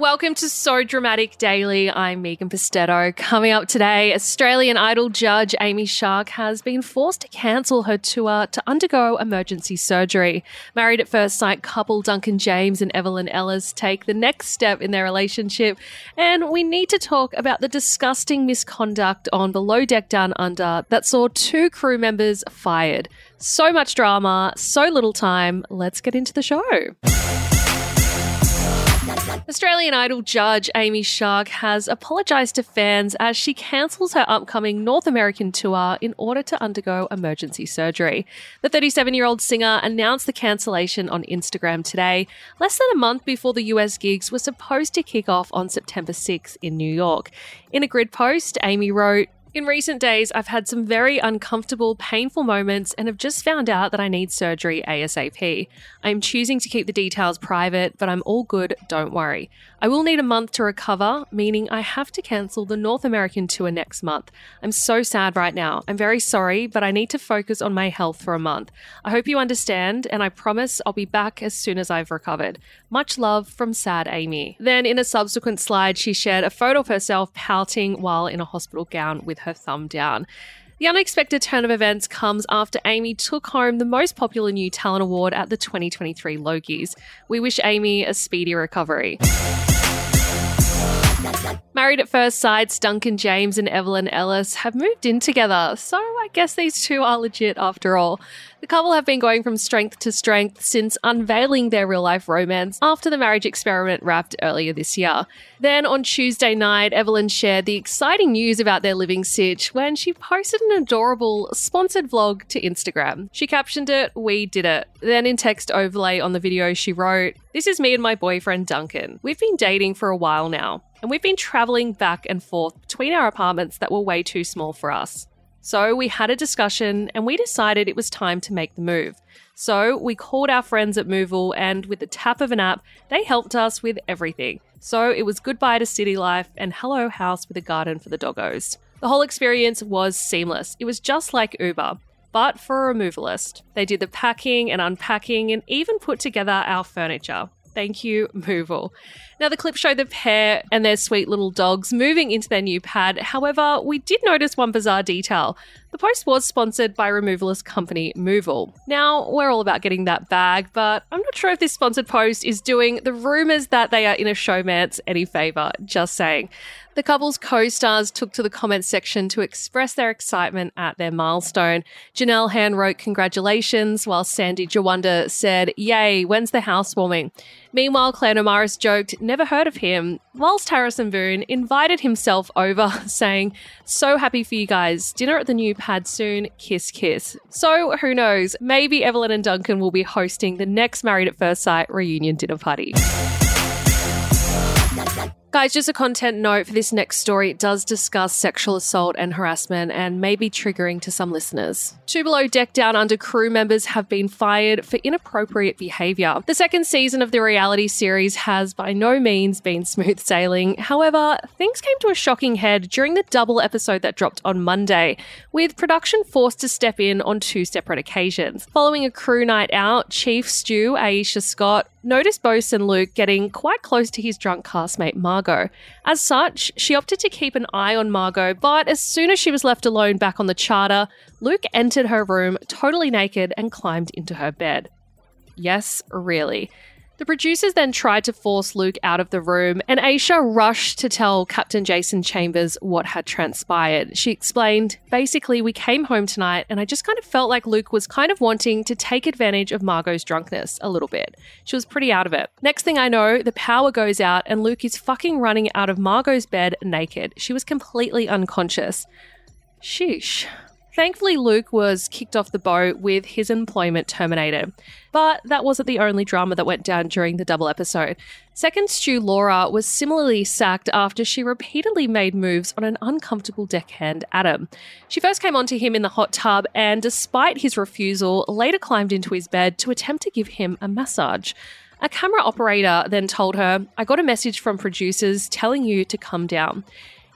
Welcome to So Dramatic Daily. I'm Megan Pustetto. Coming up today, Australian Idol judge Amy Shark has been forced to cancel her tour to undergo emergency surgery. Married at first sight couple Duncan James and Evelyn Ellis take the next step in their relationship. And we need to talk about the disgusting misconduct on Below Deck Down Under that saw two crew members fired. So much drama, so little time. Let's get into the show. Australian Idol judge Amy Shark has apologised to fans as she cancels her upcoming North American tour in order to undergo emergency surgery. The 37 year old singer announced the cancellation on Instagram today, less than a month before the US gigs were supposed to kick off on September 6 in New York. In a grid post, Amy wrote, in recent days, I've had some very uncomfortable, painful moments and have just found out that I need surgery ASAP. I'm choosing to keep the details private, but I'm all good, don't worry. I will need a month to recover, meaning I have to cancel the North American tour next month. I'm so sad right now. I'm very sorry, but I need to focus on my health for a month. I hope you understand, and I promise I'll be back as soon as I've recovered. Much love from Sad Amy. Then, in a subsequent slide, she shared a photo of herself pouting while in a hospital gown with her thumb down. The unexpected turn of events comes after Amy took home the most popular new talent award at the 2023 Logies. We wish Amy a speedy recovery. Married at First Sight, Duncan James and Evelyn Ellis have moved in together, so I guess these two are legit after all. The couple have been going from strength to strength since unveiling their real life romance after the marriage experiment wrapped earlier this year. Then on Tuesday night, Evelyn shared the exciting news about their living sitch when she posted an adorable sponsored vlog to Instagram. She captioned it, We did it. Then in text overlay on the video, she wrote, This is me and my boyfriend Duncan. We've been dating for a while now, and we've been traveling back and forth between our apartments that were way too small for us. So we had a discussion and we decided it was time to make the move. So we called our friends at Muval and with the tap of an app, they helped us with everything. So it was goodbye to city life and hello house with a garden for the doggos. The whole experience was seamless. It was just like Uber, but for a removalist. They did the packing and unpacking and even put together our furniture. Thank you, Muval. Now, the clip showed the pair and their sweet little dogs moving into their new pad. However, we did notice one bizarre detail. The post was sponsored by removalist company Muval. Now, we're all about getting that bag, but I'm not sure if this sponsored post is doing the rumours that they are in a showmance any favour. Just saying. The couple's co stars took to the comments section to express their excitement at their milestone. Janelle Han wrote congratulations, while Sandy Jawanda said, Yay, when's the housewarming? Meanwhile, Claire Nomarhas joked, Never heard of him, whilst Harrison Boon invited himself over, saying, So happy for you guys. Dinner at the new pad soon. Kiss, kiss. So who knows? Maybe Evelyn and Duncan will be hosting the next Married at First Sight reunion dinner party. Guys, just a content note for this next story. It does discuss sexual assault and harassment and may be triggering to some listeners. Two Below Deck Down Under crew members have been fired for inappropriate behaviour. The second season of the reality series has by no means been smooth sailing. However, things came to a shocking head during the double episode that dropped on Monday, with production forced to step in on two separate occasions. Following a crew night out, Chief Stew Aisha Scott noticed Bosun Luke getting quite close to his drunk castmate Margot. As such, she opted to keep an eye on Margot, but as soon as she was left alone back on the charter, Luke entered her room totally naked and climbed into her bed. Yes, really. The producers then tried to force Luke out of the room, and Aisha rushed to tell Captain Jason Chambers what had transpired. She explained, basically, we came home tonight, and I just kind of felt like Luke was kind of wanting to take advantage of Margot's drunkenness a little bit. She was pretty out of it. Next thing I know, the power goes out, and Luke is fucking running out of Margot's bed naked. She was completely unconscious. Sheesh. Thankfully, Luke was kicked off the boat with his employment terminated. But that wasn't the only drama that went down during the double episode. Second stew Laura was similarly sacked after she repeatedly made moves on an uncomfortable deckhand Adam. She first came onto him in the hot tub and, despite his refusal, later climbed into his bed to attempt to give him a massage. A camera operator then told her, I got a message from producers telling you to come down.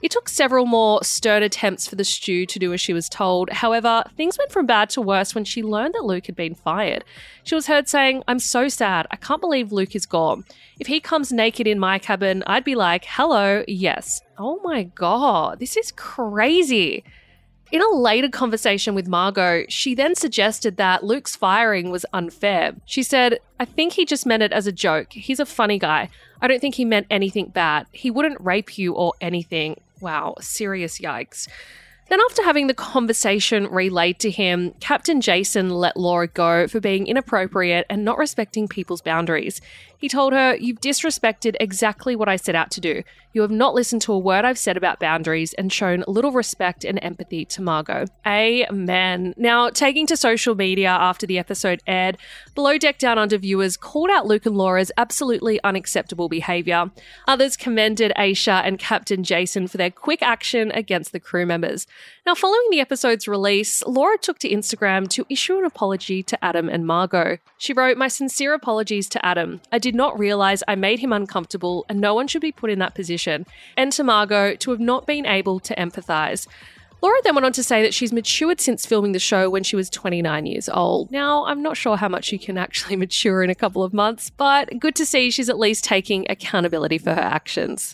It took several more stern attempts for the stew to do as she was told. However, things went from bad to worse when she learned that Luke had been fired. She was heard saying, I'm so sad. I can't believe Luke is gone. If he comes naked in my cabin, I'd be like, hello, yes. Oh my God, this is crazy. In a later conversation with Margot, she then suggested that Luke's firing was unfair. She said, I think he just meant it as a joke. He's a funny guy. I don't think he meant anything bad. He wouldn't rape you or anything. Wow, serious yikes. Then, after having the conversation relayed to him, Captain Jason let Laura go for being inappropriate and not respecting people's boundaries. He told her, You've disrespected exactly what I set out to do. You have not listened to a word I've said about boundaries and shown little respect and empathy to Margot. Amen. Now, taking to social media after the episode aired, Below Deck Down Under viewers called out Luke and Laura's absolutely unacceptable behaviour. Others commended Aisha and Captain Jason for their quick action against the crew members. Now, following the episode's release, Laura took to Instagram to issue an apology to Adam and Margot. She wrote, My sincere apologies to Adam. I did not realize I made him uncomfortable, and no one should be put in that position. And to Margot, to have not been able to empathize. Laura then went on to say that she's matured since filming the show when she was 29 years old. Now, I'm not sure how much you can actually mature in a couple of months, but good to see she's at least taking accountability for her actions.